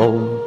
oh,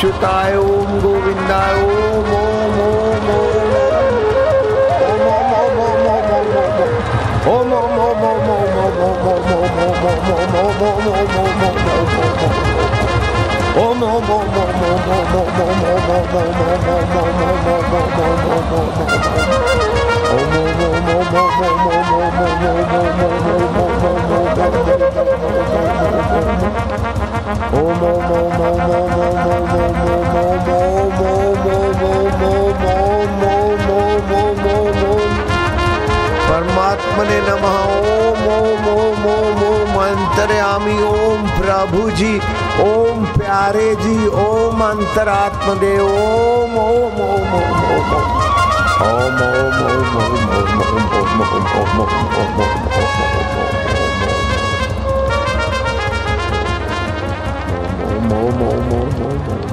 Futile परमात्मने नमः ओम ओम ओम ओम ओम अंतर्यामी ओम प्रभु जी ओम प्यारे जी ओम अंतरात्म देव ओम ओम ओम ओम ओम ओम ओम ओम ओम ओम ओम ओम ओम ओम ओम ओम ओम ओम